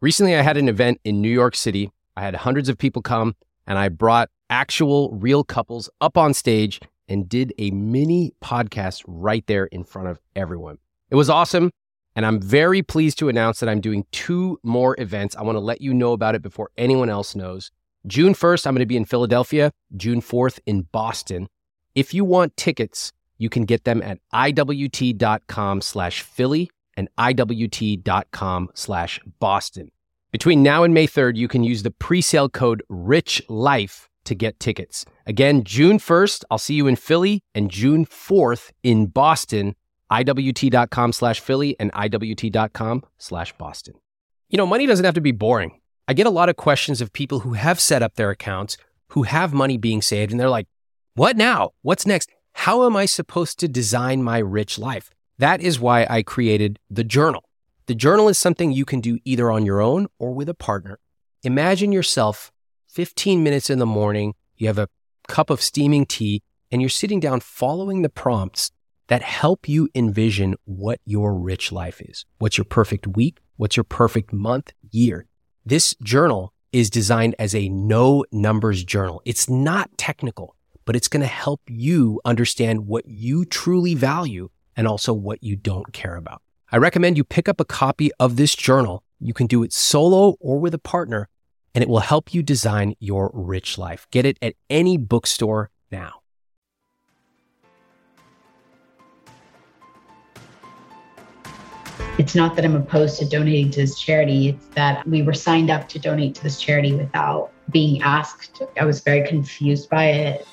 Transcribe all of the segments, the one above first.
Recently, I had an event in New York City. I had hundreds of people come, and I brought actual real couples up on stage and did a mini podcast right there in front of everyone. It was awesome. And I'm very pleased to announce that I'm doing two more events. I want to let you know about it before anyone else knows. June 1st, I'm going to be in Philadelphia. June 4th in Boston. If you want tickets, you can get them at iwt.com slash Philly and iwt.com slash Boston. Between now and May 3rd, you can use the presale code RICHLIFE to get tickets. Again, June 1st, I'll see you in Philly, and June 4th in Boston, iwt.com slash Philly and iwt.com slash Boston. You know, money doesn't have to be boring. I get a lot of questions of people who have set up their accounts, who have money being saved, and they're like, what now? What's next? How am I supposed to design my rich life? That is why I created the journal. The journal is something you can do either on your own or with a partner. Imagine yourself 15 minutes in the morning, you have a cup of steaming tea, and you're sitting down following the prompts that help you envision what your rich life is. What's your perfect week? What's your perfect month, year? This journal is designed as a no numbers journal. It's not technical, but it's going to help you understand what you truly value and also what you don't care about. I recommend you pick up a copy of this journal. You can do it solo or with a partner, and it will help you design your rich life. Get it at any bookstore now. It's not that I'm opposed to donating to this charity, it's that we were signed up to donate to this charity without being asked. I was very confused by it.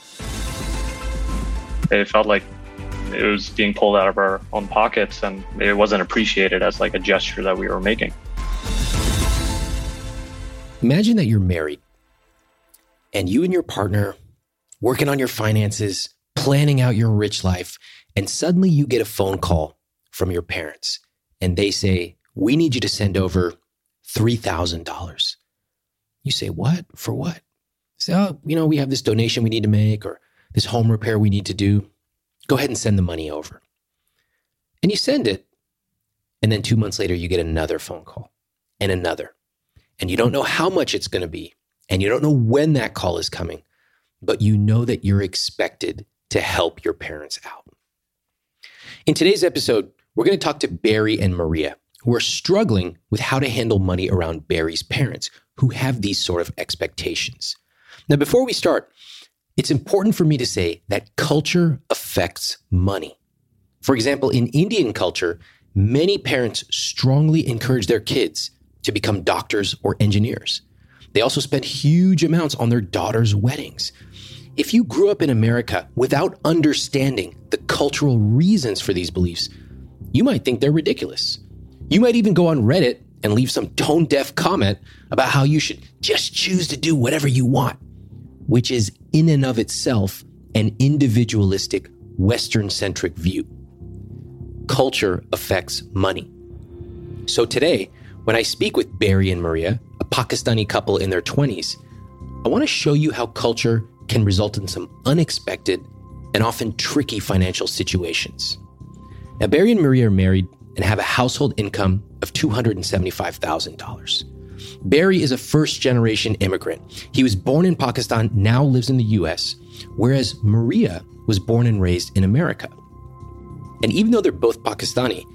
It felt like it was being pulled out of our own pockets and it wasn't appreciated as like a gesture that we were making. Imagine that you're married and you and your partner working on your finances, planning out your rich life, and suddenly you get a phone call from your parents and they say, We need you to send over $3,000. You say, What? For what? Say, Oh, you know, we have this donation we need to make or this home repair we need to do. Go ahead and send the money over. And you send it. And then two months later, you get another phone call and another. And you don't know how much it's going to be. And you don't know when that call is coming, but you know that you're expected to help your parents out. In today's episode, we're going to talk to Barry and Maria, who are struggling with how to handle money around Barry's parents, who have these sort of expectations. Now, before we start, it's important for me to say that culture affects money. For example, in Indian culture, many parents strongly encourage their kids to become doctors or engineers. They also spend huge amounts on their daughters' weddings. If you grew up in America without understanding the cultural reasons for these beliefs, you might think they're ridiculous. You might even go on Reddit and leave some tone deaf comment about how you should just choose to do whatever you want which is in and of itself an individualistic, Western centric view. Culture affects money. So today, when I speak with Barry and Maria, a Pakistani couple in their 20s, I want to show you how culture can result in some unexpected and often tricky financial situations. Now, Barry and Maria are married and have a household income of $275,000. Barry is a first generation immigrant. He was born in Pakistan, now lives in the US, whereas Maria was born and raised in America. And even though they're both Pakistani,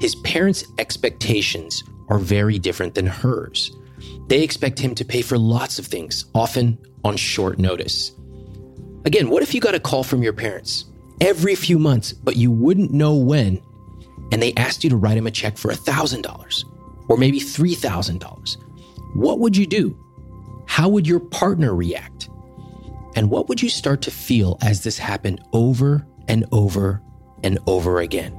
his parents' expectations are very different than hers. They expect him to pay for lots of things, often on short notice. Again, what if you got a call from your parents every few months, but you wouldn't know when, and they asked you to write him a check for $1,000 or maybe $3,000? What would you do? How would your partner react? And what would you start to feel as this happened over and over and over again?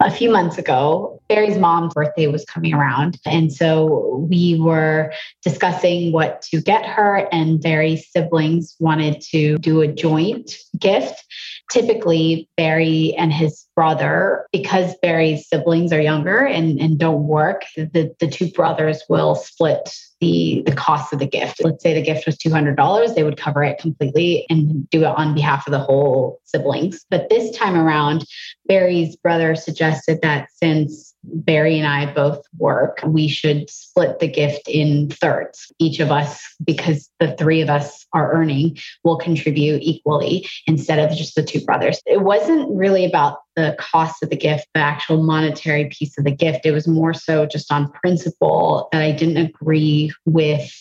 A few months ago, Barry's mom's birthday was coming around. And so we were discussing what to get her, and Barry's siblings wanted to do a joint gift typically Barry and his brother, because Barry's siblings are younger and, and don't work, the, the two brothers will split the, the cost of the gift. Let's say the gift was $200, they would cover it completely and do it on behalf of the whole siblings. But this time around, Barry's brother suggested that since Barry and I both work, we should split the gift in thirds. Each of us, because the three of us are earning, will contribute equally instead of just the two brothers. It wasn't really about the cost of the gift, the actual monetary piece of the gift. It was more so just on principle that I didn't agree with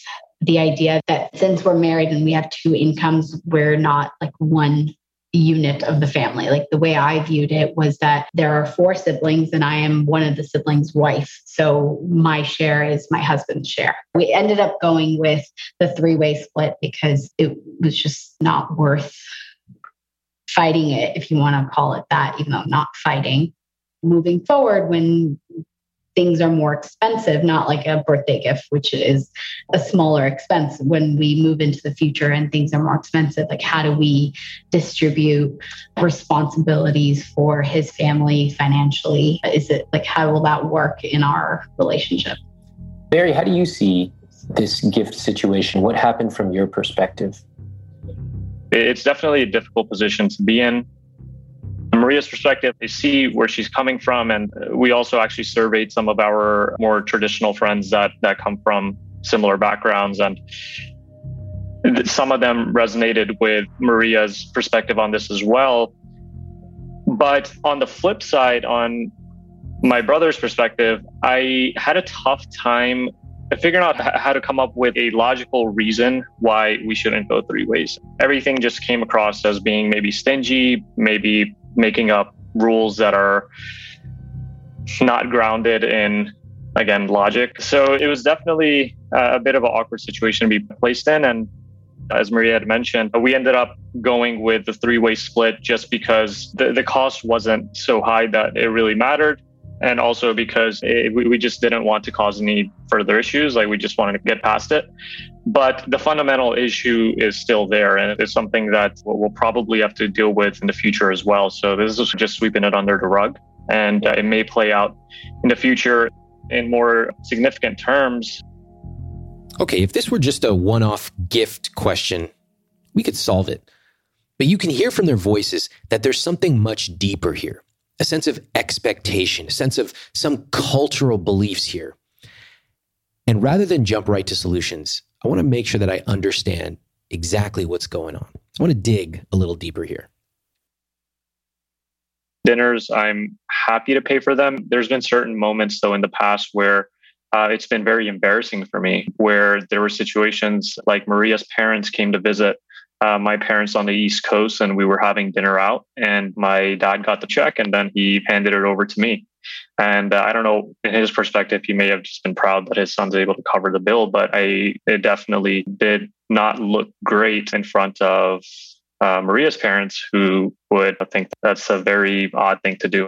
the idea that since we're married and we have two incomes, we're not like one unit of the family. Like the way I viewed it was that there are four siblings and I am one of the siblings' wife. So my share is my husband's share. We ended up going with the three way split because it was just not worth fighting it, if you want to call it that, even though not fighting. Moving forward, when things are more expensive, not like a birthday gift, which is a smaller expense. When we move into the future and things are more expensive, like how do we distribute responsibilities for his family financially? Is it like how will that work in our relationship? Barry, how do you see this gift situation? What happened from your perspective? It's definitely a difficult position to be in. Maria's perspective, they see where she's coming from. And uh, we also actually surveyed some of our more traditional friends that, that come from similar backgrounds. And some of them resonated with Maria's perspective on this as well. But on the flip side, on my brother's perspective, I had a tough time figuring out how to come up with a logical reason why we shouldn't go three ways. Everything just came across as being maybe stingy, maybe making up rules that are not grounded in again logic. So it was definitely a bit of an awkward situation to be placed in. And as maria had mentioned we ended up going with the three-way split just because the, the cost wasn't so high that it really mattered and also because it, we, we just didn't want to cause any further issues like we just wanted to get past it. But the fundamental issue is still there and it's something that we'll probably have to deal with in the future as well. So this is just sweeping it under the rug and uh, it may play out in the future in more significant terms. Okay if this were just a one-off gift question we could solve it. But you can hear from their voices that there's something much deeper here a sense of expectation, a sense of some cultural beliefs here. And rather than jump right to solutions, I want to make sure that I understand exactly what's going on. I want to dig a little deeper here. Dinners, I'm happy to pay for them. There's been certain moments, though, in the past where uh, it's been very embarrassing for me, where there were situations like Maria's parents came to visit uh, my parents on the East Coast and we were having dinner out, and my dad got the check and then he handed it over to me. And uh, I don't know, in his perspective, he may have just been proud that his son's able to cover the bill, but I it definitely did not look great in front of uh, Maria's parents, who would think that's a very odd thing to do.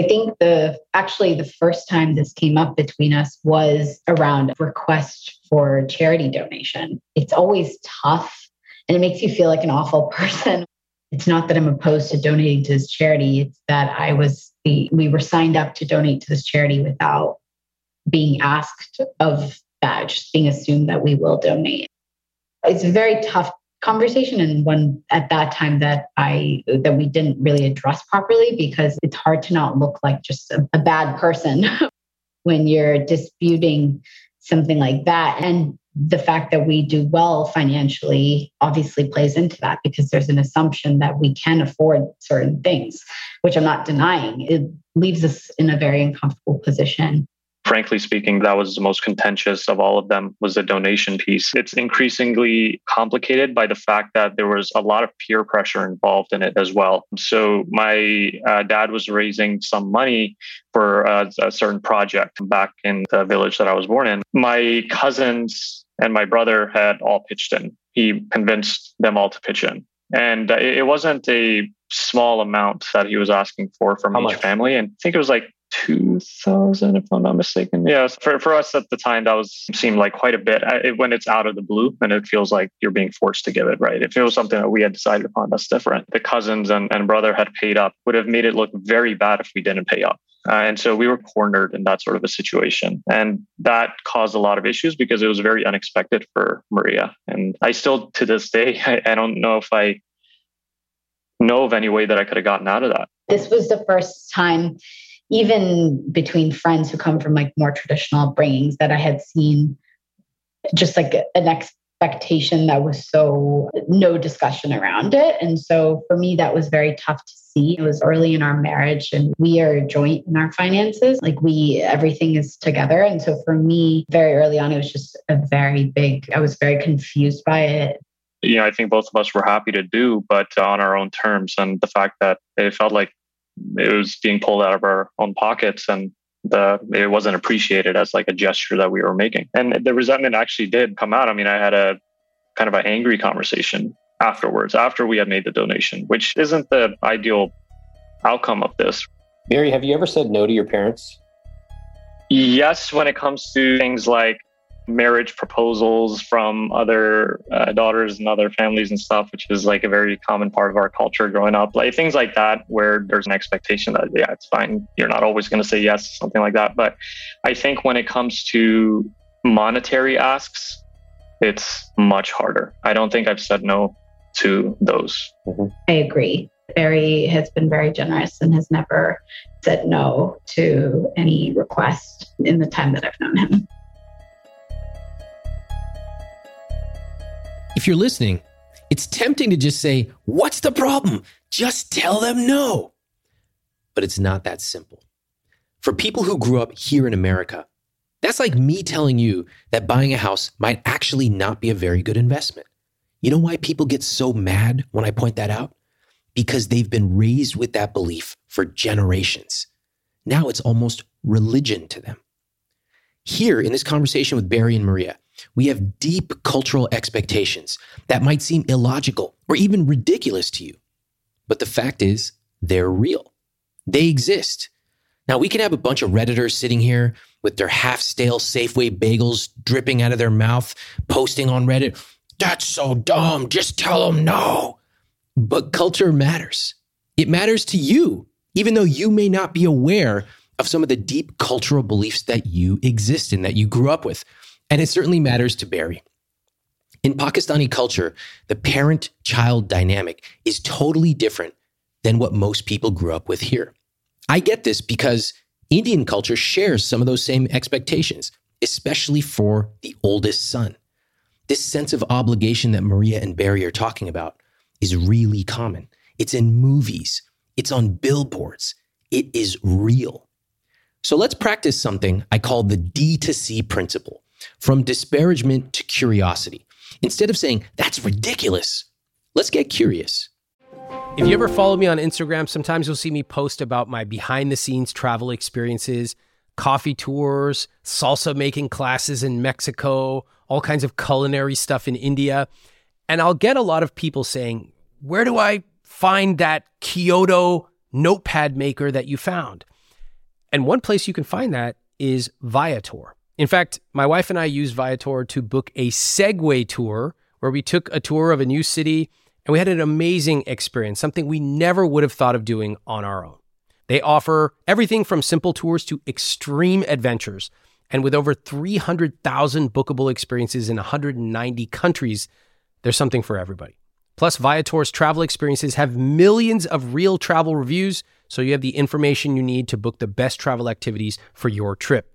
I think the actually the first time this came up between us was around request for charity donation. It's always tough and it makes you feel like an awful person. It's not that I'm opposed to donating to this charity. It's that I was the, we were signed up to donate to this charity without being asked of that, just being assumed that we will donate. It's a very tough conversation and one at that time that I that we didn't really address properly because it's hard to not look like just a, a bad person when you're disputing something like that. And the fact that we do well financially obviously plays into that because there's an assumption that we can afford certain things, which I'm not denying. It leaves us in a very uncomfortable position frankly speaking, that was the most contentious of all of them was the donation piece. It's increasingly complicated by the fact that there was a lot of peer pressure involved in it as well. So my uh, dad was raising some money for uh, a certain project back in the village that I was born in. My cousins and my brother had all pitched in. He convinced them all to pitch in. And uh, it wasn't a small amount that he was asking for from How each much? family. And I think it was like 2000 if i'm not mistaken. Yeah for, for us at the time that was seemed like quite a bit. It, when it's out of the blue and it feels like you're being forced to give it right? If it was something that we had decided upon that's different. The cousins and, and brother had paid up would have made it look very bad if we didn't pay up. Uh, and so we were cornered in that sort of a situation. And that caused a lot of issues because it was very unexpected for maria. And i still to this day I, I don't know if i know of any way that i could have gotten out of that. This was the first time even between friends who come from like more traditional bringings that I had seen just like an expectation that was so no discussion around it. And so for me, that was very tough to see. It was early in our marriage and we are joint in our finances. Like we, everything is together. And so for me, very early on, it was just a very big, I was very confused by it. You know, I think both of us were happy to do, but on our own terms. And the fact that it felt like it was being pulled out of our own pockets and the it wasn't appreciated as like a gesture that we were making. And the resentment actually did come out. I mean i had a kind of an angry conversation afterwards after we had made the donation which isn't the ideal outcome of this. Mary have you ever said no to your parents? Yes when it comes to things like marriage proposals from other uh, daughters and other families and stuff, which is like a very common part of our culture growing up. Like things like that, where there's an expectation that, yeah, it's fine. You're not always going to say yes, something like that. But I think when it comes to monetary asks, it's much harder. I don't think I've said no to those. Mm-hmm. I agree. Barry has been very generous and has never said no to any request in the time that I've known him. If you're listening, it's tempting to just say, What's the problem? Just tell them no. But it's not that simple. For people who grew up here in America, that's like me telling you that buying a house might actually not be a very good investment. You know why people get so mad when I point that out? Because they've been raised with that belief for generations. Now it's almost religion to them. Here in this conversation with Barry and Maria, we have deep cultural expectations that might seem illogical or even ridiculous to you. But the fact is, they're real. They exist. Now, we can have a bunch of Redditors sitting here with their half stale Safeway bagels dripping out of their mouth, posting on Reddit, that's so dumb, just tell them no. But culture matters. It matters to you, even though you may not be aware of some of the deep cultural beliefs that you exist in, that you grew up with. And it certainly matters to Barry. In Pakistani culture, the parent child dynamic is totally different than what most people grew up with here. I get this because Indian culture shares some of those same expectations, especially for the oldest son. This sense of obligation that Maria and Barry are talking about is really common. It's in movies, it's on billboards, it is real. So let's practice something I call the D to C principle from disparagement to curiosity. Instead of saying, that's ridiculous, let's get curious. If you ever follow me on Instagram, sometimes you'll see me post about my behind the scenes travel experiences, coffee tours, salsa making classes in Mexico, all kinds of culinary stuff in India. And I'll get a lot of people saying, Where do I find that Kyoto notepad maker that you found? And one place you can find that is Viator. In fact, my wife and I used Viator to book a Segway tour where we took a tour of a new city and we had an amazing experience, something we never would have thought of doing on our own. They offer everything from simple tours to extreme adventures. And with over 300,000 bookable experiences in 190 countries, there's something for everybody. Plus, Viator's travel experiences have millions of real travel reviews, so you have the information you need to book the best travel activities for your trip.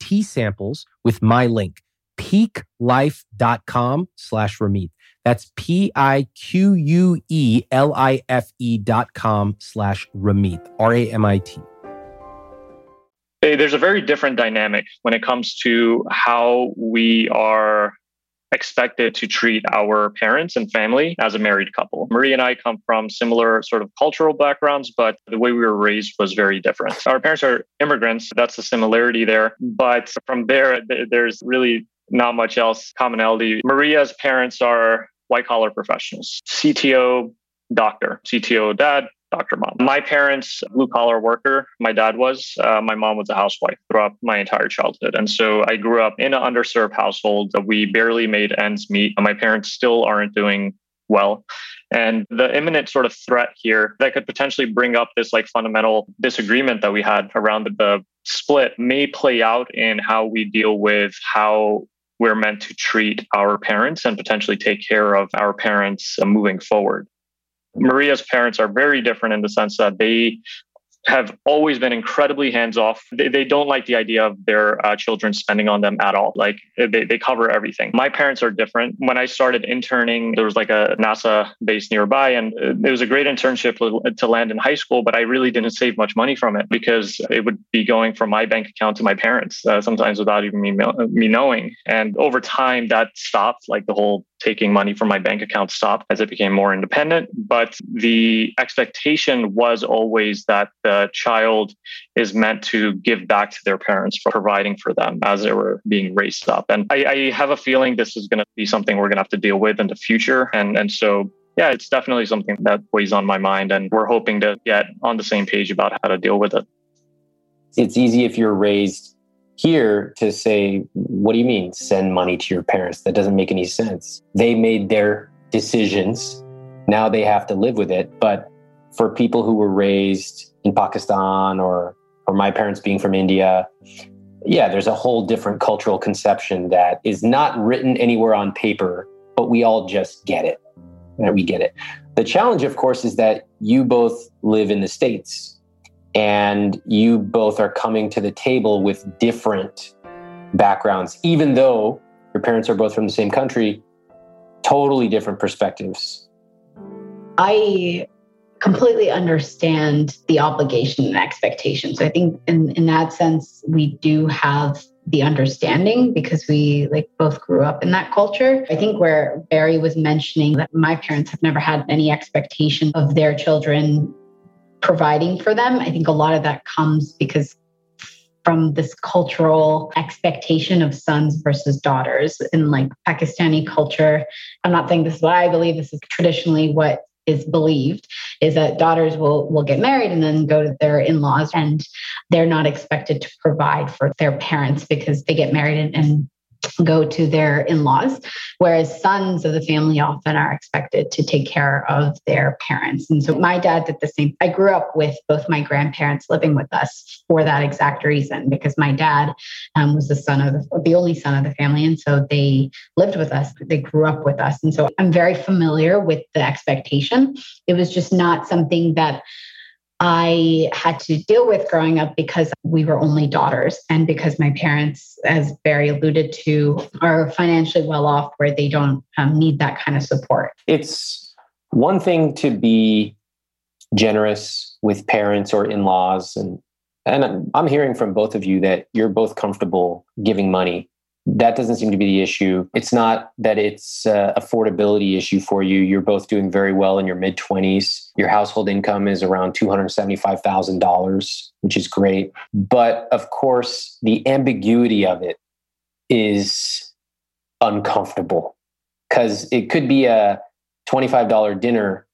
tea samples with my link, piquelife.com slash Ramit. That's P-I-Q-U-E-L-I-F-E dot com slash Ramit, R-A-M-I-T. Hey, there's a very different dynamic when it comes to how we are expected to treat our parents and family as a married couple. Marie and I come from similar sort of cultural backgrounds, but the way we were raised was very different. Our parents are immigrants. That's the similarity there. But from there, there's really not much else commonality. Maria's parents are white collar professionals, CTO, doctor, CTO dad, Dr. Mom. My parents, blue collar worker, my dad was. Uh, my mom was a housewife throughout my entire childhood. And so I grew up in an underserved household. We barely made ends meet. My parents still aren't doing well. And the imminent sort of threat here that could potentially bring up this like fundamental disagreement that we had around the, the split may play out in how we deal with how we're meant to treat our parents and potentially take care of our parents moving forward. Maria's parents are very different in the sense that they have always been incredibly hands off. They, they don't like the idea of their uh, children spending on them at all. Like they, they cover everything. My parents are different. When I started interning, there was like a NASA base nearby, and it was a great internship to land in high school, but I really didn't save much money from it because it would be going from my bank account to my parents, uh, sometimes without even me, me knowing. And over time, that stopped. Like the whole taking money from my bank account stopped as it became more independent. But the expectation was always that the child is meant to give back to their parents for providing for them as they were being raised up. And I, I have a feeling this is going to be something we're going to have to deal with in the future. And, and so yeah, it's definitely something that weighs on my mind, and we're hoping to get on the same page about how to deal with it. It's easy if you're raised here to say, what do you mean send money to your parents? That doesn't make any sense. They made their decisions. Now they have to live with it. But for people who were raised in Pakistan or or my parents being from India, yeah, there's a whole different cultural conception that is not written anywhere on paper, but we all just get it. We get it. The challenge, of course, is that you both live in the States and you both are coming to the table with different backgrounds, even though your parents are both from the same country, totally different perspectives. I completely understand the obligation and expectations. I think in, in that sense, we do have the understanding because we like both grew up in that culture. I think where Barry was mentioning that my parents have never had any expectation of their children providing for them. I think a lot of that comes because from this cultural expectation of sons versus daughters in like Pakistani culture. I'm not saying this is what I believe, this is traditionally what is believed is that daughters will will get married and then go to their in-laws and they're not expected to provide for their parents because they get married and, and go to their in laws, whereas sons of the family often are expected to take care of their parents. And so my dad did the same. I grew up with both my grandparents living with us for that exact reason, because my dad um, was the son of the, the only son of the family. And so they lived with us, they grew up with us. And so I'm very familiar with the expectation. It was just not something that I had to deal with growing up because we were only daughters and because my parents, as Barry alluded to, are financially well off where they don't um, need that kind of support. It's one thing to be generous with parents or in laws. And, and I'm hearing from both of you that you're both comfortable giving money that doesn't seem to be the issue. It's not that it's affordability issue for you. You're both doing very well in your mid 20s. Your household income is around $275,000, which is great. But of course, the ambiguity of it is uncomfortable because it could be a $25 dinner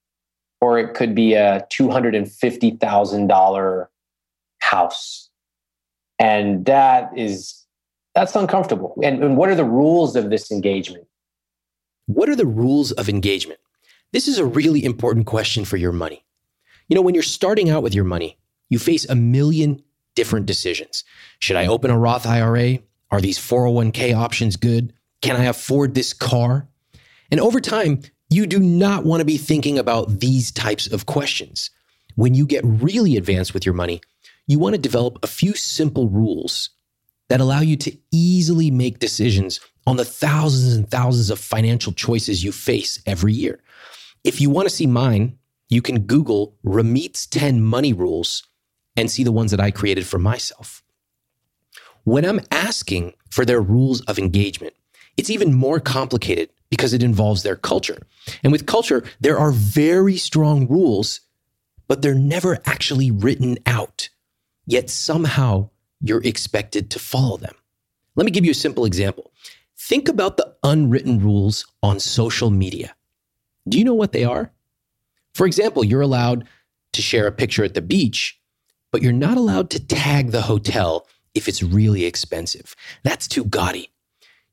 or it could be a $250,000 house. And that is that's uncomfortable. And, and what are the rules of this engagement? What are the rules of engagement? This is a really important question for your money. You know, when you're starting out with your money, you face a million different decisions. Should I open a Roth IRA? Are these 401k options good? Can I afford this car? And over time, you do not want to be thinking about these types of questions. When you get really advanced with your money, you want to develop a few simple rules that allow you to easily make decisions on the thousands and thousands of financial choices you face every year. If you want to see mine, you can Google Ramit's 10 money rules and see the ones that I created for myself. When I'm asking for their rules of engagement, it's even more complicated because it involves their culture. And with culture, there are very strong rules, but they're never actually written out. Yet somehow you're expected to follow them. Let me give you a simple example. Think about the unwritten rules on social media. Do you know what they are? For example, you're allowed to share a picture at the beach, but you're not allowed to tag the hotel if it's really expensive. That's too gaudy.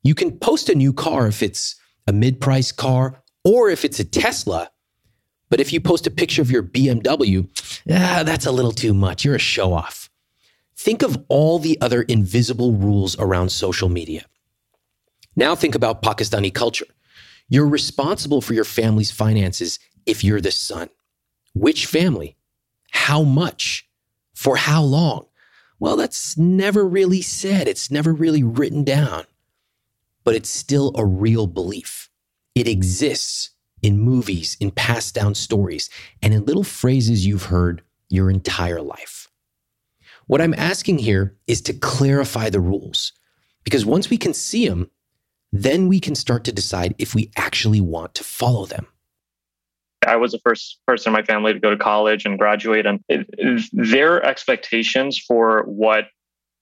You can post a new car if it's a mid price car or if it's a Tesla. But if you post a picture of your BMW, ah, that's a little too much. You're a show off. Think of all the other invisible rules around social media. Now think about Pakistani culture. You're responsible for your family's finances if you're the son. Which family? How much? For how long? Well, that's never really said. It's never really written down. But it's still a real belief. It exists in movies, in passed down stories, and in little phrases you've heard your entire life. What I'm asking here is to clarify the rules because once we can see them, then we can start to decide if we actually want to follow them. I was the first person in my family to go to college and graduate, and it, it, their expectations for what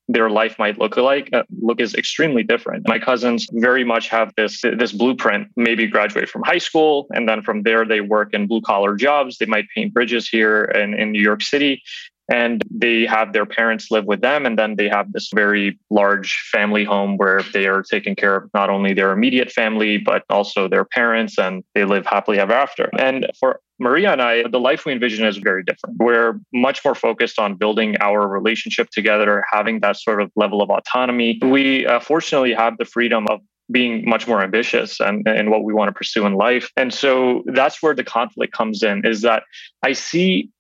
their life might look like uh, look is extremely different. My cousins very much have this this blueprint. Maybe graduate from high school, and then from there they work in blue collar jobs. They might paint bridges here in, in New York City, and they have their parents live with them and then they have this very large family home where they are taking care of not only their immediate family but also their parents and they live happily ever after. And for maria and i the life we envision is very different. We're much more focused on building our relationship together having that sort of level of autonomy. We uh, fortunately have the freedom of being much more ambitious and, and what we want to pursue in life. And so that's where the conflict comes in is that I see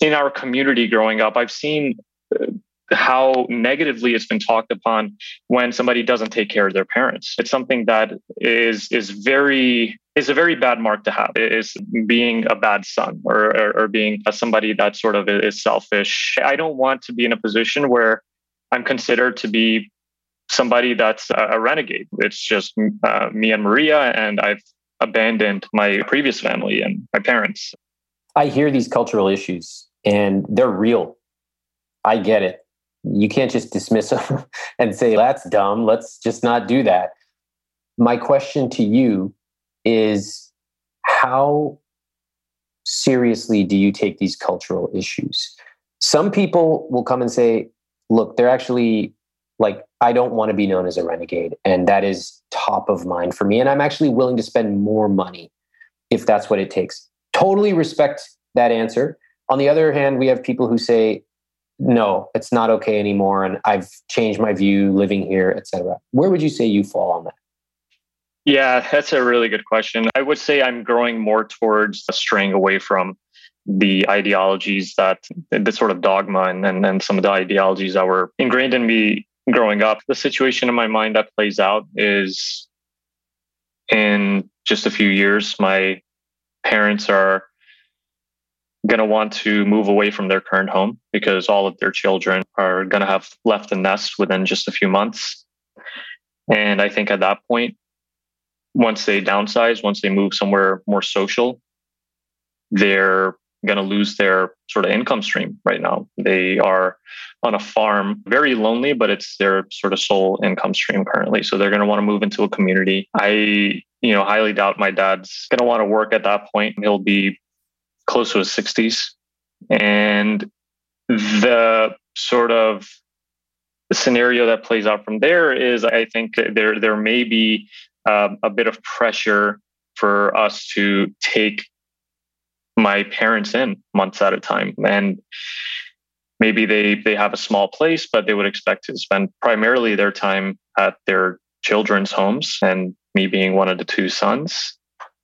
in our community growing up, I've seen uh, how negatively it's been talked upon when somebody doesn't take care of their parents. It's something that is is very is a very bad mark to have. It is being a bad son or, or, or being somebody that sort of is selfish. I don't want to be in a position where I'm considered to be somebody that's a, renegade. It's just uh, me and Maria, and I've abandoned my previous family and my parents. I hear these cultural issues and they're real. I get it. You can't just dismiss them and say, that's dumb. Let's just not do that. My question to you is how seriously do you take these cultural issues? Some people will come and say, look, they're actually like, I don't want to be known as a renegade. And that is top of mind for me. And I'm actually willing to spend more money if that's what it takes totally respect that answer. On the other hand, we have people who say, no, it's not okay anymore, and I've changed my view living here, etc. Where would you say you fall on that? Yeah, that's a really good question. I would say I'm growing more towards straying away from the ideologies that the sort of dogma and, and, and some of the ideologies that were ingrained in me growing up. The situation in my mind that plays out is in just a few years, my parents are going to want to move away from their current home because all of their children are going to have left the nest within just a few months. And I think at that point, once they downsize, once they move somewhere more social, they're going to lose their sort of income stream right now. They are on a farm, very lonely, but it's their sort of sole income stream currently. So they're going to want to move into a community. I you know, highly doubt my dad's going to want to work at that point. He'll be close to his 60s. And the sort of scenario that plays out from there is I think there there may be um, a bit of pressure for us to take my parents in months at a time and maybe they they have a small place but they would expect to spend primarily their time at their children's homes and me being one of the two sons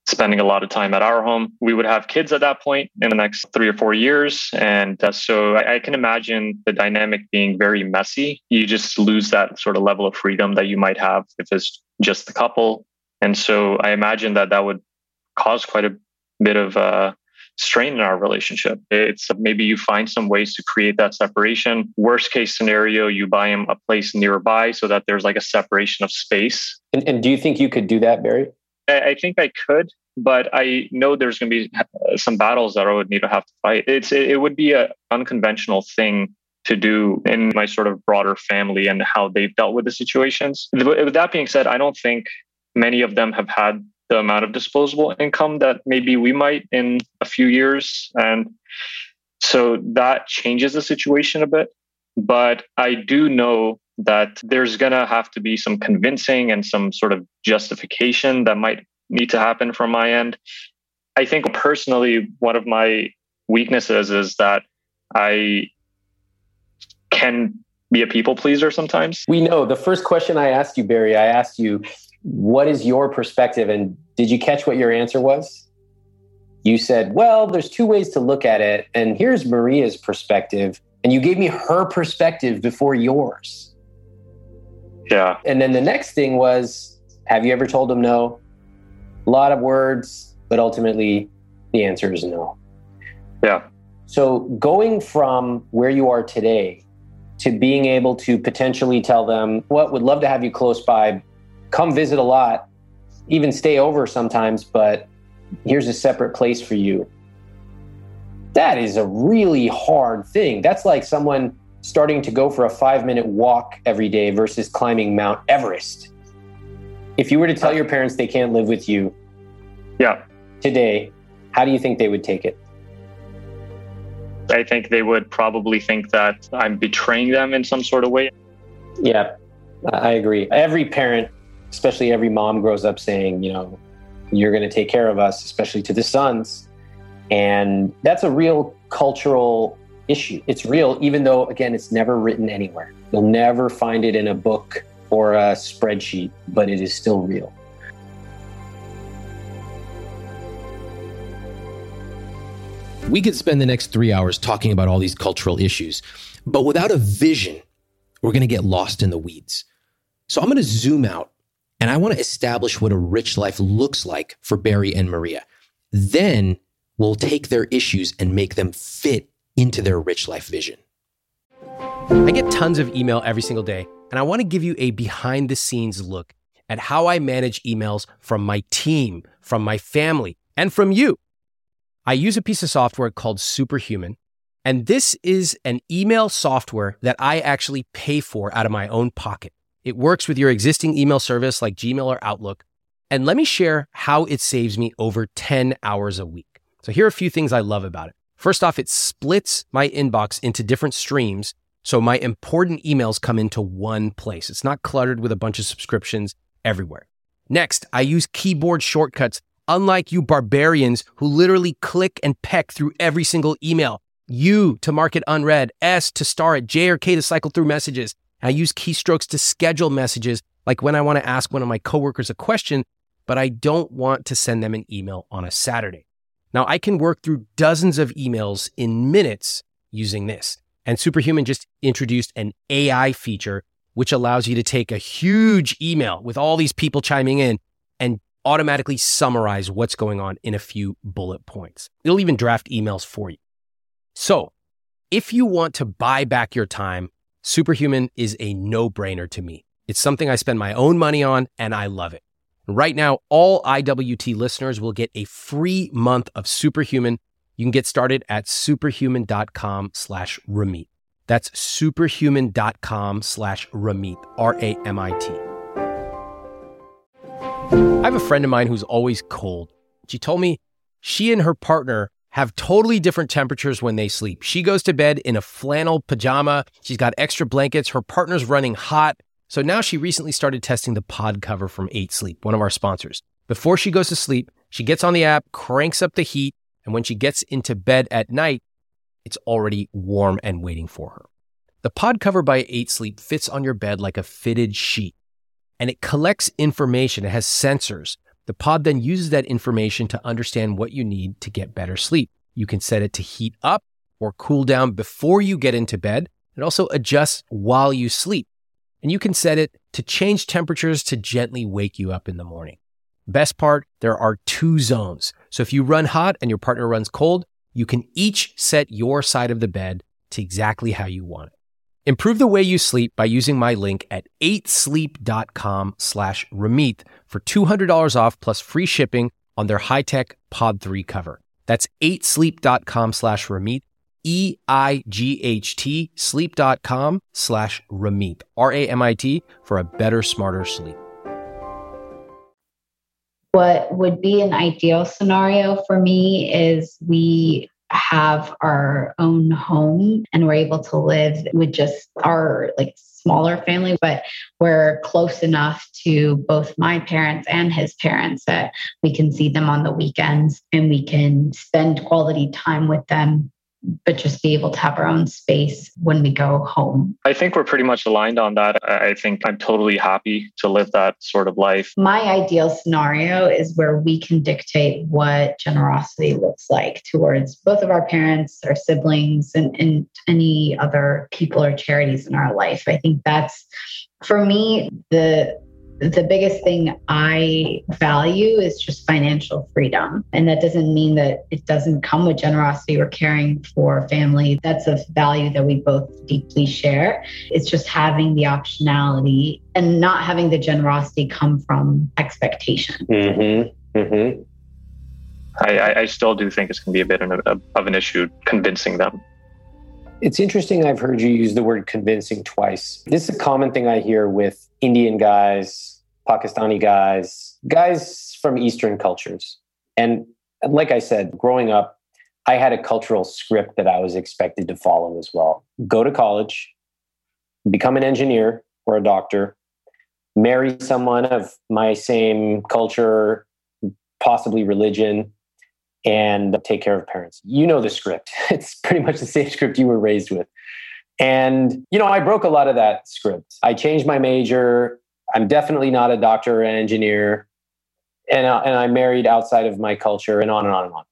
spending a lot of time at our home we would have kids at that point in the next three or four years and uh, so I, I can imagine the dynamic being very messy you just lose that sort of level of freedom that you might have if it's just the couple and so i imagine that that would cause quite a bit of uh, strain in our relationship. It's maybe you find some ways to create that separation. Worst case scenario, you buy him a place nearby so that there's like a separation of space. And, and do you think you could do that, Barry? I, think I could, but I know there's going to be uh, some battles that I would need to have to fight. It's it, it would be an unconventional thing to do in my sort of broader family and how they've dealt with the situations. With that being said, I don't think many of them have had the amount of disposable income that maybe we might in a few years. And so that changes the situation a bit. But I do know that there's going to have to be some convincing and some sort of justification that might need to happen from my end. I think personally, one of my weaknesses is that I can be a people pleaser sometimes. We know the first question I asked you, Barry, I asked you, what is your perspective? And did you catch what your answer was? You said, well, there's two ways to look at it. And here's Maria's perspective. And you gave me her perspective before yours. Yeah. And then the next thing was, have you ever told them no? A lot of words, but ultimately the answer is no. Yeah. So going from where you are today to being able to potentially tell them, what would love to have you close by, come visit a lot, even stay over sometimes, but here's a separate place for you. That is a really hard thing. That's like someone starting to go for a five minute walk every day versus climbing Mount Everest. If you were to tell your parents they can't live with you yeah. today, how do you think they would take it? I think they would probably think that I'm betraying them in some sort of way. Yeah, I agree. Every parent especially every mom grows up saying, you know, you're going to take care of us, especially to the sons. And that's a real cultural issue. It's real, even though, again, it's never written anywhere. You'll never find it in a book or a spreadsheet, but it is still real. We could spend the next three hours talking about all these cultural issues, but without a vision, we're going to get lost in the weeds. So I'm going to zoom out and I want to establish what a rich life looks like for Barry and Maria. Then we'll take their issues and make them fit into their rich life vision. I get tons of email every single day, and I want to give you a behind the scenes look at how I manage emails from my team, from my family, and from you. I use a piece of software called Superhuman, and this is an email software that I actually pay for out of my own pocket. It works with your existing email service like Gmail or Outlook. And let me share how it saves me over 10 hours a week. So here are a few things I love about it. First off, it splits my inbox into different streams. So my important emails come into one place. It's not cluttered with a bunch of subscriptions everywhere. Next, I use keyboard shortcuts, unlike you barbarians who literally click and peck through every single email. U to mark it unread, S to star it, J or K to cycle through messages. I use keystrokes to schedule messages, like when I want to ask one of my coworkers a question, but I don't want to send them an email on a Saturday. Now, I can work through dozens of emails in minutes using this. And Superhuman just introduced an AI feature, which allows you to take a huge email with all these people chiming in and automatically summarize what's going on in a few bullet points. It'll even draft emails for you. So, if you want to buy back your time Superhuman is a no brainer to me. It's something I spend my own money on and I love it. Right now, all IWT listeners will get a free month of Superhuman. You can get started at superhuman.com slash Ramit. That's superhuman.com slash Ramit, R A M I T. I have a friend of mine who's always cold. She told me she and her partner have totally different temperatures when they sleep. She goes to bed in a flannel pajama. She's got extra blankets. Her partner's running hot. So now she recently started testing the pod cover from 8 Sleep, one of our sponsors. Before she goes to sleep, she gets on the app, cranks up the heat, and when she gets into bed at night, it's already warm and waiting for her. The pod cover by 8 Sleep fits on your bed like a fitted sheet, and it collects information. It has sensors the pod then uses that information to understand what you need to get better sleep. You can set it to heat up or cool down before you get into bed. It also adjusts while you sleep. And you can set it to change temperatures to gently wake you up in the morning. Best part, there are two zones. So if you run hot and your partner runs cold, you can each set your side of the bed to exactly how you want it. Improve the way you sleep by using my link at 8sleep.com slash Ramit for $200 off plus free shipping on their high-tech Pod 3 cover. That's 8sleep.com slash Ramit, E-I-G-H-T, sleep.com slash Ramit, R-A-M-I-T, for a better, smarter sleep. What would be an ideal scenario for me is we have our own home and we're able to live with just our like smaller family, but we're close enough to both my parents and his parents that we can see them on the weekends and we can spend quality time with them but just be able to have our own space when we go home. I think we're pretty much aligned on that. I think I'm totally happy to live that sort of life. My ideal scenario is where we can dictate what generosity looks like towards both of our parents, our siblings, and, and any other people or charities in our life. I think that's for me the the biggest thing I value is just financial freedom. And that doesn't mean that it doesn't come with generosity or caring for family. That's a value that we both deeply share. It's just having the optionality and not having the generosity come from expectation. Mm-hmm. Mm-hmm. I, I, still do think it's going to be a bit of an issue convincing them. It's interesting. I've heard you use the word convincing twice. This is a common thing I hear with Indian guys, Pakistani guys, guys from Eastern cultures. And like I said, growing up, I had a cultural script that I was expected to follow as well. Go to college, become an engineer or a doctor, marry someone of my same culture, possibly religion, and take care of parents. You know the script. It's pretty much the same script you were raised with. And, you know, I broke a lot of that script. I changed my major. I'm definitely not a doctor or an engineer. And, uh, and I'm married outside of my culture and on and on and on.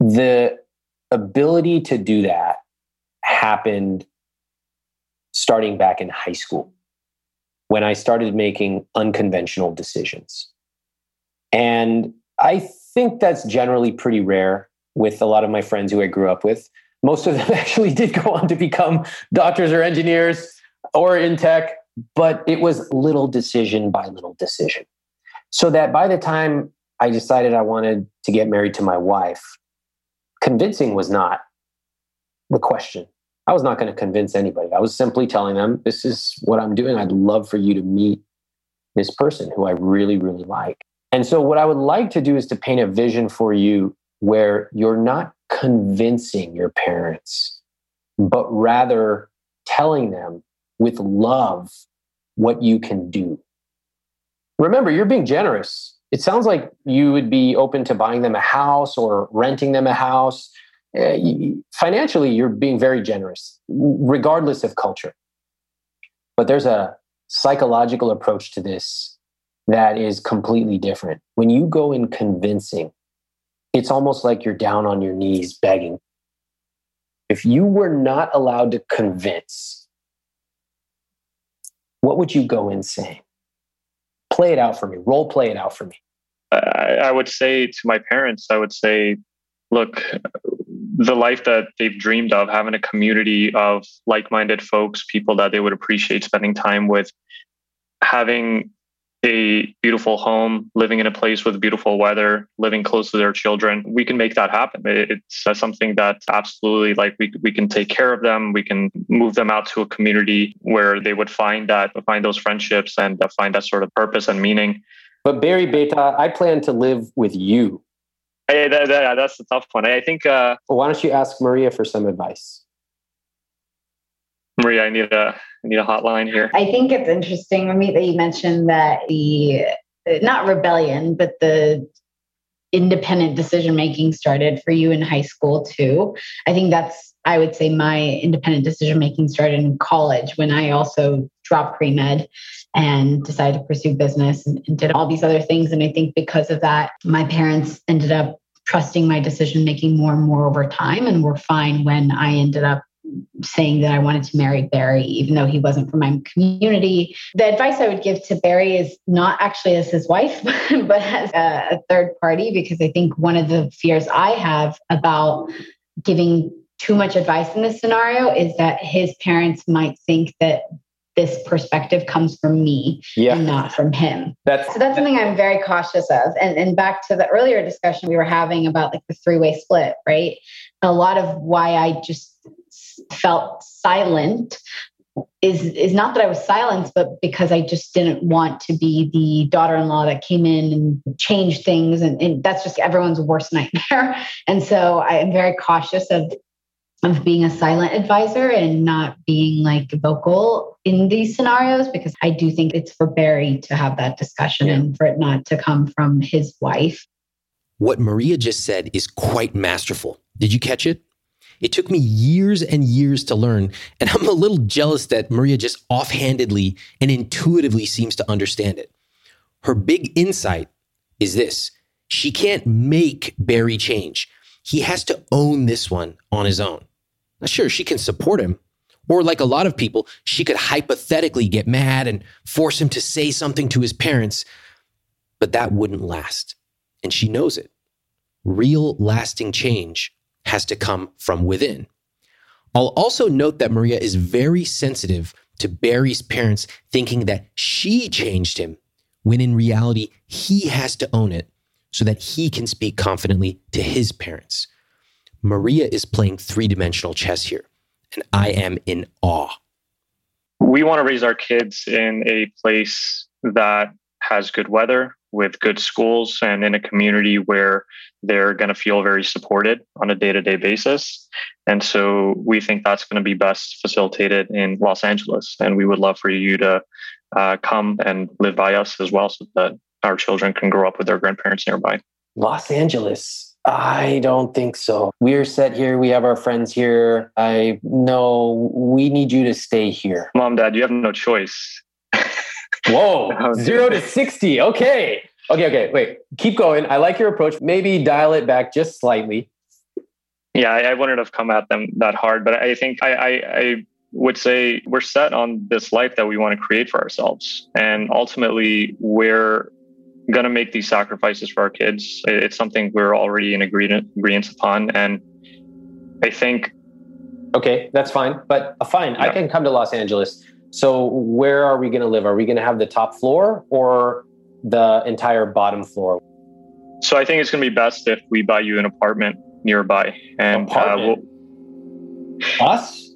The ability to do that happened starting back in high school when I started making unconventional decisions. And I think that's generally pretty rare with a lot of my friends who I grew up with. Most of them actually did go on to become doctors or engineers or in tech, but it was little decision by little decision. So that by the time I decided I wanted to get married to my wife, convincing was not the question. I was not going to convince anybody. I was simply telling them, this is what I'm doing. I'd love for you to meet this person who I really, really like. And so, what I would like to do is to paint a vision for you where you're not convincing your parents, but rather telling them with love what you can do. Remember, you're being generous. It sounds like you would be open to buying them a house or renting them a house. Uh, financially, you're being very generous, regardless of culture. But there's a psychological approach to this that is completely different. When you go in convincing, it's almost like you're down on your knees begging. If you were not allowed to convince, what would you go in saying? Play it out for me. Role play it out for me. I, I would say to my parents, I would say, look, the life that they've dreamed of, having a community of like minded folks, people that they would appreciate spending time with, having a beautiful home, living in a place with beautiful weather, living close to their children, we can make that happen. It's uh, something that absolutely like we, we can take care of them. We can move them out to a community where they would find that, find those friendships and uh, find that sort of purpose and meaning. But Barry Beta, I plan to live with you. Hey, that, that, that's a tough one. I think. Uh, well, why don't you ask Maria for some advice? Maria, I need a I need a hotline here. I think it's interesting, Ramit, that you mentioned that the not rebellion, but the independent decision making started for you in high school too. I think that's I would say my independent decision making started in college when I also dropped pre med and decided to pursue business and, and did all these other things. And I think because of that, my parents ended up trusting my decision making more and more over time and were fine when I ended up saying that I wanted to marry Barry, even though he wasn't from my community. The advice I would give to Barry is not actually as his wife, but as a, third party, because I think one of the fears I have about giving too much advice in this scenario is that his parents might think that this perspective comes from me yeah. and not from him. That's, so that's something I'm very cautious of. And, and back to the earlier discussion we were having about like the three way split, right? A lot of why I just felt silent is is not that I was silenced, but because I just didn't want to be the daughter-in-law that came in and changed things, and, and that's just everyone's worst nightmare. And so I am very cautious of of being a silent advisor and not being like vocal in these scenarios because I do think it's for Barry to have that discussion yeah. and for it not to come from his wife. What Maria just said is quite masterful. Did you catch it? It took me years and years to learn, and I'm a little jealous that Maria just offhandedly and intuitively seems to understand it. Her big insight is this she can't make Barry change. He has to own this one on his own. Now, sure, she can support him. Or, like a lot of people, she could hypothetically get mad and force him to say something to his parents, but that wouldn't last. And she knows it. Real lasting change has to come from within. I'll also note that Maria is very sensitive to Barry's parents thinking that she changed him, when in reality, he has to own it so that he can speak confidently to his parents. Maria is playing three dimensional chess here, and I am in awe. We want to raise our kids in a place that has good weather, with good schools and in a community where they're going to feel very supported on a day-to-day basis. And so we think that's going to be best facilitated in los angeles. And we would love for you to uh, come and live by us as well so that our children can grow up with their grandparents nearby. Los angeles? I don't think so. We're set here. We have our friends here. I know we need you to stay here. Mom dad you have no choice Whoa, zero to 60. Okay. Okay, okay, wait. Keep going. I like your approach. Maybe dial it back just slightly. Yeah, I, I wouldn't have come at them that hard, but I think I, I, I would say we're set on this life that we want to create for ourselves. And ultimately, we're going to make these sacrifices for our kids. It's something we're already in agreement, agreement upon. And I think. Okay, that's fine. But uh, fine, yeah. I can come to Los Angeles so where are we going to live? Are we going to have the top floor or the entire bottom floor? So I think it's going to be best if we buy you an apartment nearby, and apartment? Uh, we'll, us.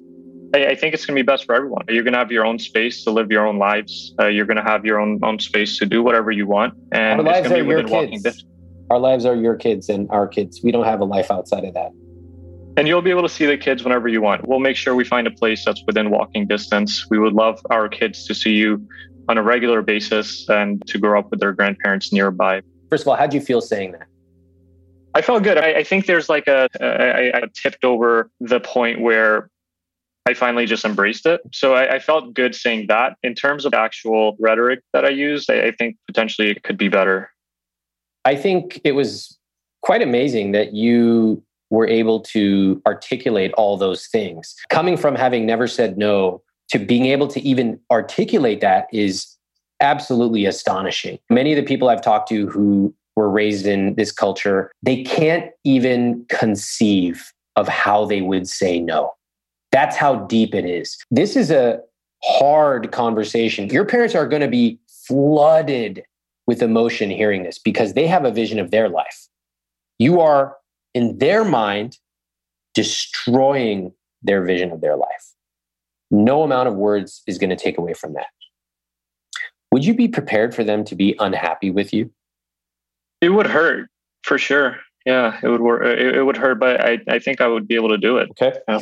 I, I, think it's going to be best for everyone. You're going to have your own space to live your own lives. Uh, you're going to have your own own space to do whatever you want, and our lives are your kids. Our lives are your kids and our kids. We don't have a life outside of that. And you'll be able to see the kids whenever you want. We'll make sure we find a place that's within walking distance. We would love our kids to see you on a regular basis and to grow up with their grandparents nearby. First of all, how do you feel saying that? I felt good. I, I think there's like a I, I tipped over the point where I finally just embraced it. So I, I, felt good saying that. In terms of actual rhetoric that I used, I, I think potentially it could be better. I think it was quite amazing that you were able to articulate all those things. Coming from having never said no to being able to even articulate that is absolutely astonishing. Many of the people I've talked to who were raised in this culture, they can't even conceive of how they would say no. That's how deep it is. This is a hard conversation. Your parents are going to be flooded with emotion hearing this because they have a vision of their life. You are, in their mind, destroying their vision of their life. No amount of words is going to take away from that. Would you be prepared for them to be unhappy with you? It would hurt for sure. Yeah, it would work. It, would hurt, but I, I think I would be able to do it. Okay. Yeah.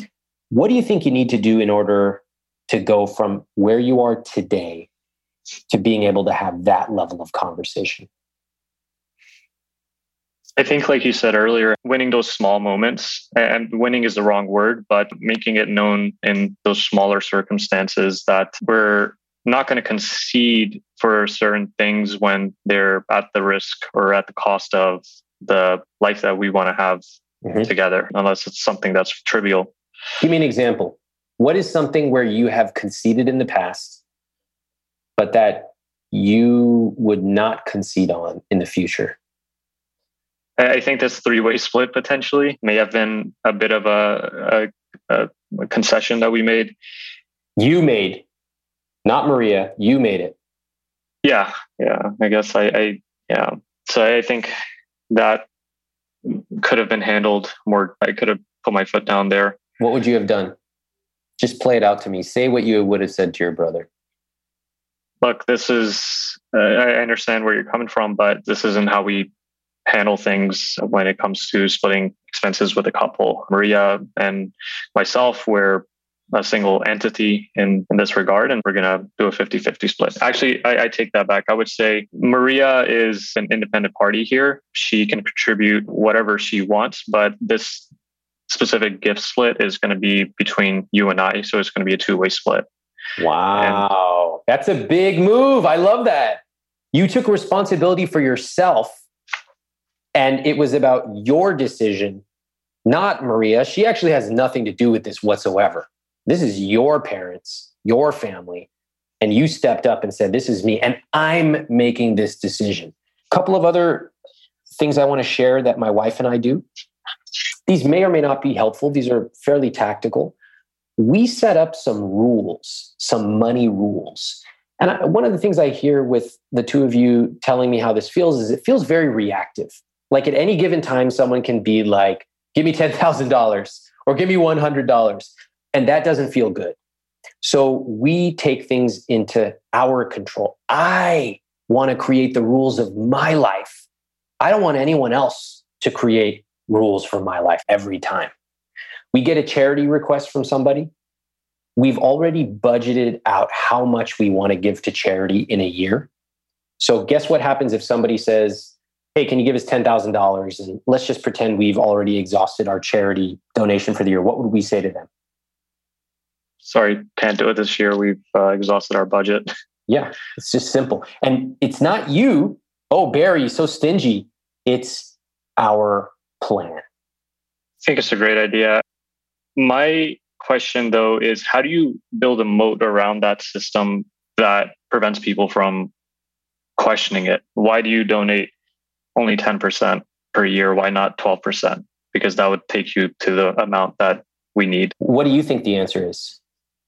What do you think you need to do in order to go from where you are today to being able to have that level of conversation? I think, like you said earlier, winning those small moments, and winning is the wrong word, but making it known in those smaller circumstances that we're not going to concede for certain things when they're at the risk or at the cost of the life that we want to have mm-hmm. together, unless it's something that's trivial. Give me an example. What is something where you have conceded in the past, but that you would not concede on in the future? I think this three-way split potentially may have been a bit of a, a, a concession that we made. You made, not Maria. You made it. Yeah, yeah. I guess I, I yeah. So I think that could have been handled more. I could have put my foot down there. What would you have done? Just play it out to me. Say what you would have said to your brother. Look, this is, uh, I understand where you're coming from, but this isn't how we handle things when it comes to splitting expenses with a couple. Maria and myself, we're a single entity in, in this regard, and we're going to do a 50 50 split. Actually, I, I, take that back. I would say Maria is an independent party here. She can contribute whatever she wants, but this specific gift split is going to be between you and I. So it's going to be a two way split. Wow. And, That's a big move. I love that. You took responsibility for yourself and it was about your decision, not Maria. She actually has nothing to do with this whatsoever. This is your parents, your family. And you stepped up and said, This is me, and I'm making this decision. A couple of other things I want to share that my wife and I do. These may or may not be helpful, these are fairly tactical. We set up some rules, some money rules. And one of the things I hear with the two of you telling me how this feels is it feels very reactive. Like at any given time, someone can be like, give me $10,000 or give me $100 and that doesn't feel good. So we take things into our control. I want to create the rules of my life. I don't want anyone else to create rules for my life every time. We get a charity request from somebody. We've already budgeted out how much we want to give to charity in a year. So, guess what happens if somebody says, Hey, can you give us $10,000? And let's just pretend we've already exhausted our charity donation for the year. What would we say to them? sorry, can't do it this year. We've uh, exhausted our budget. Yeah, it's just simple. And it's not you, oh, Barry, so stingy. It's our plan. I think it's a great idea. My question, though, is how do you build a moat around that system that prevents people from questioning it? Why do you donate only 10% per year? Why not 12%? Because that would take you to the amount that we need. What do you think the answer is?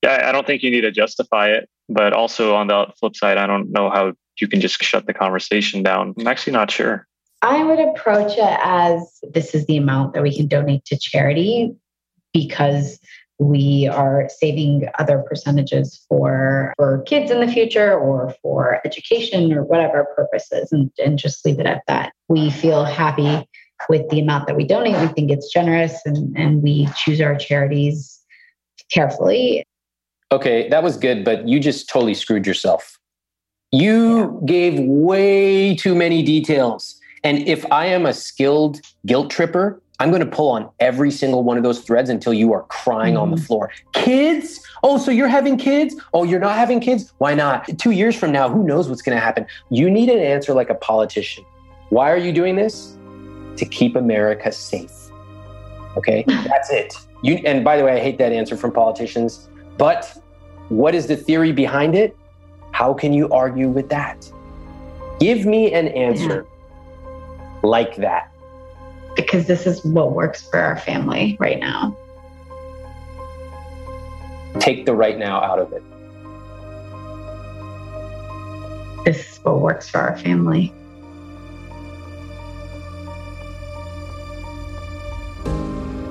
yeah, I don't think you need to justify it. But also on the flip side, I don't know how you can just shut the conversation down. I'm actually not sure. I would approach it as this is the amount that we can donate to charity because we are saving other percentages for for kids in the future or for education or whatever purposes and, and just leave it at that. We feel happy with the amount that we donate. We think it's generous and, and we choose our charities carefully okay, that was good, but you just totally screwed yourself. You gave way too many details. And if I am a skilled guilt tripper, I'm going to pull on every single one of those threads until you are crying mm-hmm. on the mm-hmm. floor. Kids? Oh, so you're having kids? Oh, you're not having kids? Why not? Two years from now, who knows what's going to happen? You need an answer like a politician. Why are you doing this? To keep America safe. Okay, that's it. You, and by the way, I hate that answer from politicians, but what is the theory behind it? How can you argue with that? Give me an answer. Like that. Because this is what works for our family right now. Take the right now out of it. this is what works for our family.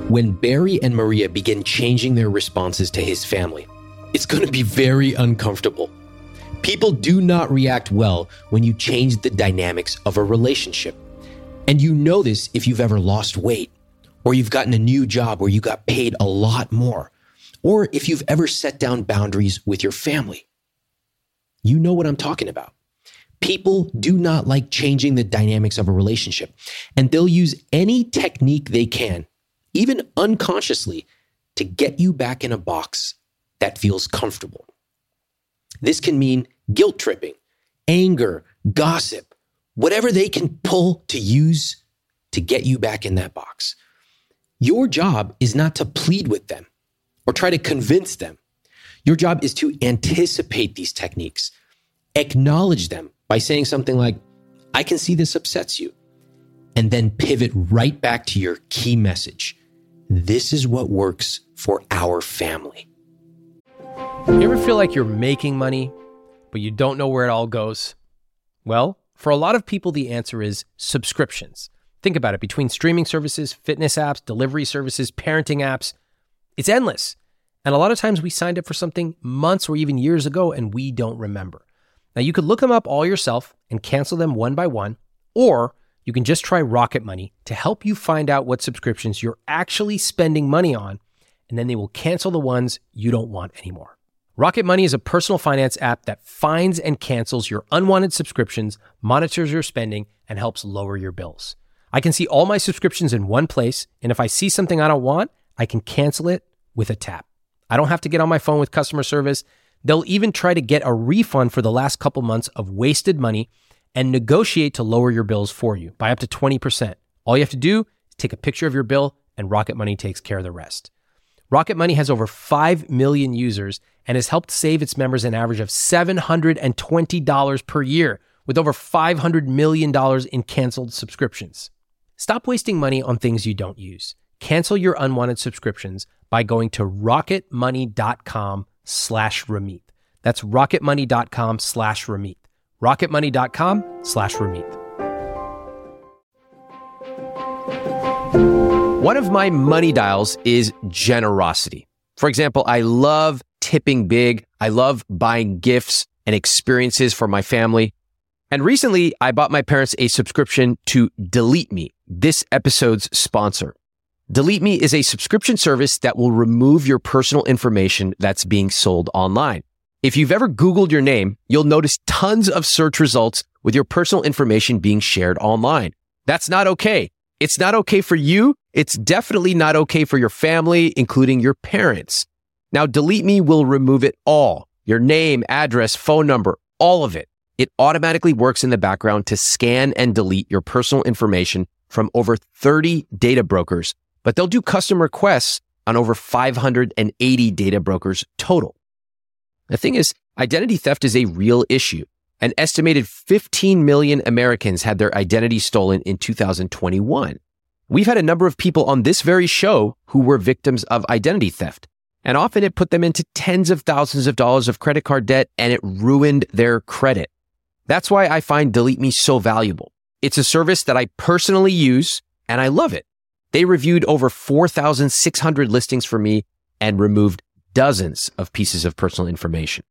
When Barry and Maria begin changing their responses to his family, it's going to be very uncomfortable. People do not react well when you change the dynamics of a relationship. And you know this if you've ever lost weight, or you've gotten a new job where you got paid a lot more, or if you've ever set down boundaries with your family. You know what I'm talking about. People do not like changing the dynamics of a relationship, and they'll use any technique they can, even unconsciously, to get you back in a box that feels comfortable. This can mean guilt tripping, anger, gossip, whatever they can pull to use to get you back in that box. Your job is not to plead with them or try to convince them. Your job is to anticipate these techniques, acknowledge them by saying something like, I can see this upsets you, and then pivot right back to your key message. This is what works for our family. You ever feel like you're making money, but you don't know where it all goes? Well, for a lot of people, the answer is subscriptions. Think about it between streaming services, fitness apps, delivery services, parenting apps, it's endless. And a lot of times we signed up for something months or even years ago and we don't remember. Now, you could look them up all yourself and cancel them one by one, or you can just try Rocket Money to help you find out what subscriptions you're actually spending money on, and then they will cancel the ones you don't want anymore. Rocket Money is a personal finance app that finds and cancels your unwanted subscriptions, monitors your spending, and helps lower your bills. I can see all my subscriptions in one place, and if I see something I don't want, I can cancel it with a tap. I don't have to get on my phone with customer service. They'll even try to get a refund for the last couple months of wasted money and negotiate to lower your bills for you by up to 20%. All you have to do is take a picture of your bill, and Rocket Money takes care of the rest. Rocket Money has over 5 million users and has helped save its members an average of $720 per year with over $500 million in canceled subscriptions. Stop wasting money on things you don't use. Cancel your unwanted subscriptions by going to rocketmoney.com slash Ramit. That's rocketmoney.com slash Ramit. rocketmoney.com slash Ramit. One of my money dials is generosity. For example, I love tipping big. I love buying gifts and experiences for my family. And recently, I bought my parents a subscription to Delete Me, this episode's sponsor. Delete Me is a subscription service that will remove your personal information that's being sold online. If you've ever Googled your name, you'll notice tons of search results with your personal information being shared online. That's not okay. It's not okay for you. It's definitely not okay for your family, including your parents. Now, Delete Me will remove it all your name, address, phone number, all of it. It automatically works in the background to scan and delete your personal information from over 30 data brokers, but they'll do custom requests on over 580 data brokers total. The thing is, identity theft is a real issue. An estimated 15 million Americans had their identity stolen in 2021. We've had a number of people on this very show who were victims of identity theft. And often it put them into tens of thousands of dollars of credit card debt and it ruined their credit. That's why I find Delete Me so valuable. It's a service that I personally use and I love it. They reviewed over 4,600 listings for me and removed dozens of pieces of personal information.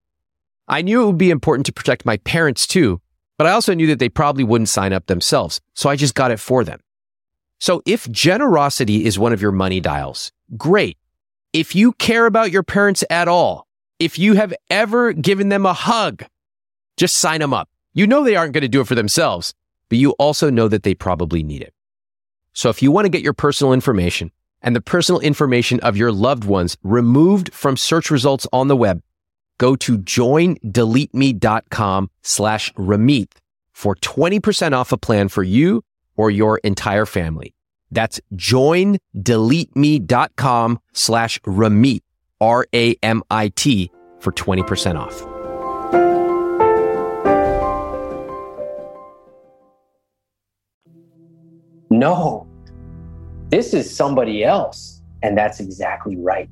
I knew it would be important to protect my parents too, but I also knew that they probably wouldn't sign up themselves. So I just got it for them. So if generosity is one of your money dials, great. If you care about your parents at all, if you have ever given them a hug, just sign them up. You know they aren't going to do it for themselves, but you also know that they probably need it. So if you want to get your personal information and the personal information of your loved ones removed from search results on the web, go to joindeleteme.com slash Ramit for 20% off a plan for you or your entire family. That's joindeleteme.com slash Ramit, R-A-M-I-T for 20% off. No, this is somebody else. And that's exactly right.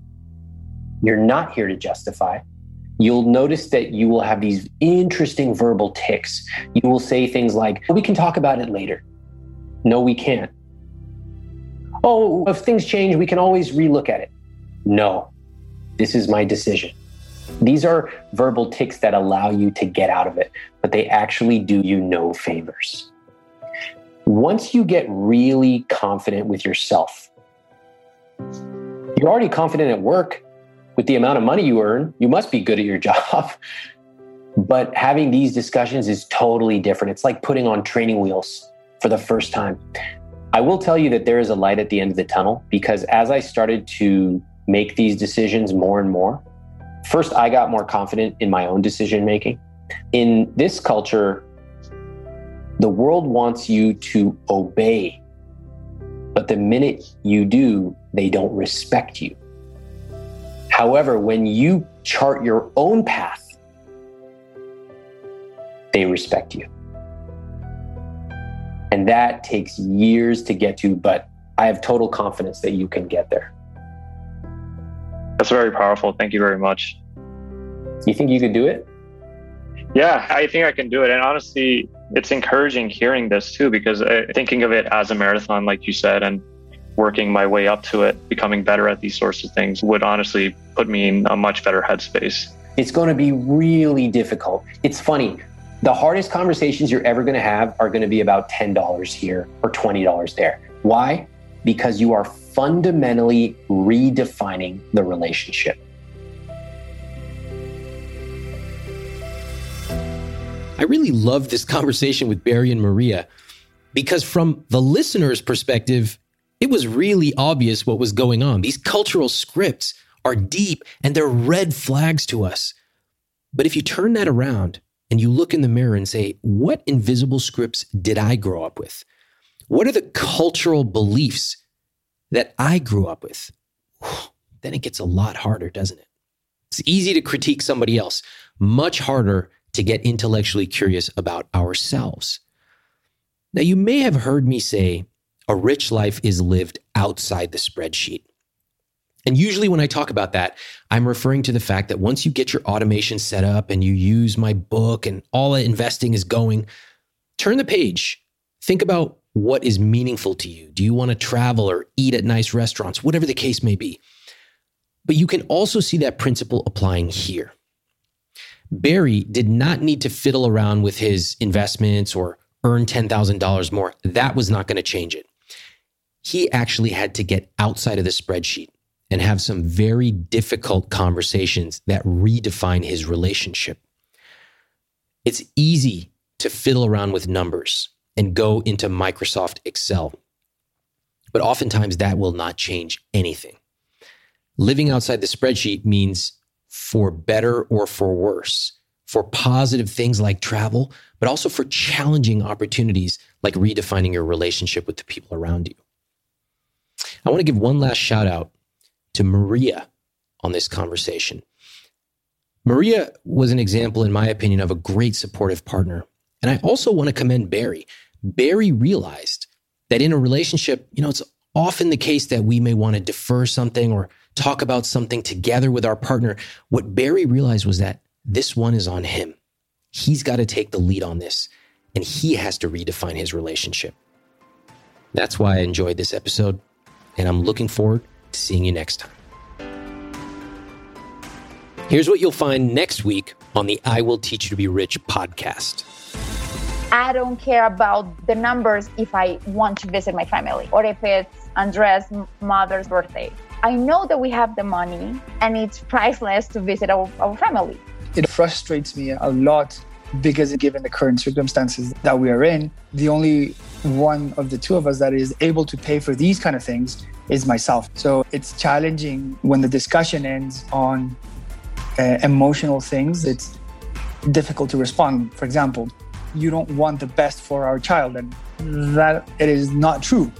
You're not here to justify. you'll notice that you will have these interesting verbal tics. You will say things like, We can talk about it later. No, we can't. Oh, if things change, we can always relook at it. No, this is my decision. These are verbal tics that allow you to get out of it, but they actually do you no favors. Once you get really confident with yourself, you're already confident at work with the amount of money you earn, you must be good at your job. but having these discussions is totally different. It's like putting on training wheels for the first time. I will tell you that there is a light at the end of the tunnel because as I started to make these decisions more and more, first, I got more confident in my own decision making. In this culture, the world wants you to obey, but the minute you do, they don't respect you. However, when you chart your own path, they respect you. And that takes years to get to, but I have total confidence that you can get there. That's very powerful. Thank you very much. You think you could do it? Yeah, I think I can do it. And honestly, it's encouraging hearing this too, because thinking of it as a marathon, like you said, and working my way up to it, becoming better at these sorts of things would honestly put me in a much better headspace. It's going to be really difficult. It's funny. The hardest conversations you're ever going to have are going to be about $10 here or $20 there. Why? Because you are fundamentally redefining the relationship. I really love this conversation with Barry and Maria because, from the listener's perspective, it was really obvious what was going on. These cultural scripts are deep and they're red flags to us. But if you turn that around and you look in the mirror and say, what invisible scripts did I grow up with? What are the cultural beliefs that I grew up with? Then it gets a lot harder, doesn't it? It's easy to critique somebody else, much harder to get intellectually curious about ourselves. Now, you may have heard me say a rich life is lived outside the spreadsheet. And usually, when I talk about that, I'm referring to the fact that once you get your automation set up and you use my book and all the investing is going, turn the page. Think about what is meaningful to you. Do you want to travel or eat at nice restaurants, whatever the case may be? But you can also see that principle applying here. Barry did not need to fiddle around with his investments or earn $10,000 more. That was not going to change it. He actually had to get outside of the spreadsheet and have some very difficult conversations that redefine his relationship. It's easy to fiddle around with numbers and go into Microsoft Excel, but oftentimes that will not change anything. Living outside the spreadsheet means for better or for worse, for positive things like travel, but also for challenging opportunities like redefining your relationship with the people around you. I want to give one last shout out to Maria on this conversation. Maria was an example, in my opinion, of a great supportive partner. And I also want to commend Barry. Barry realized that in a relationship, you know, it's often the case that we may want to defer something or talk about something together with our partner. What Barry realized was that this one is on him. He's got to take the lead on this, and he has to redefine his relationship. That's why I enjoyed this episode, and I'm looking forward seeing you next time. Here's what you'll find next week on the I Will Teach You to Be Rich podcast. I don't care about the numbers if I want to visit my family or if it's Andrea's mother's birthday. I know that we have the money and it's priceless to visit our, our family. It frustrates me a lot because given the current circumstances that we are in, the only one of the two of us that is able to pay for these kind of things is myself. So it's challenging when the discussion ends on uh, emotional things. It's difficult to respond. For example, you don't want the best for our child, and that it is not true.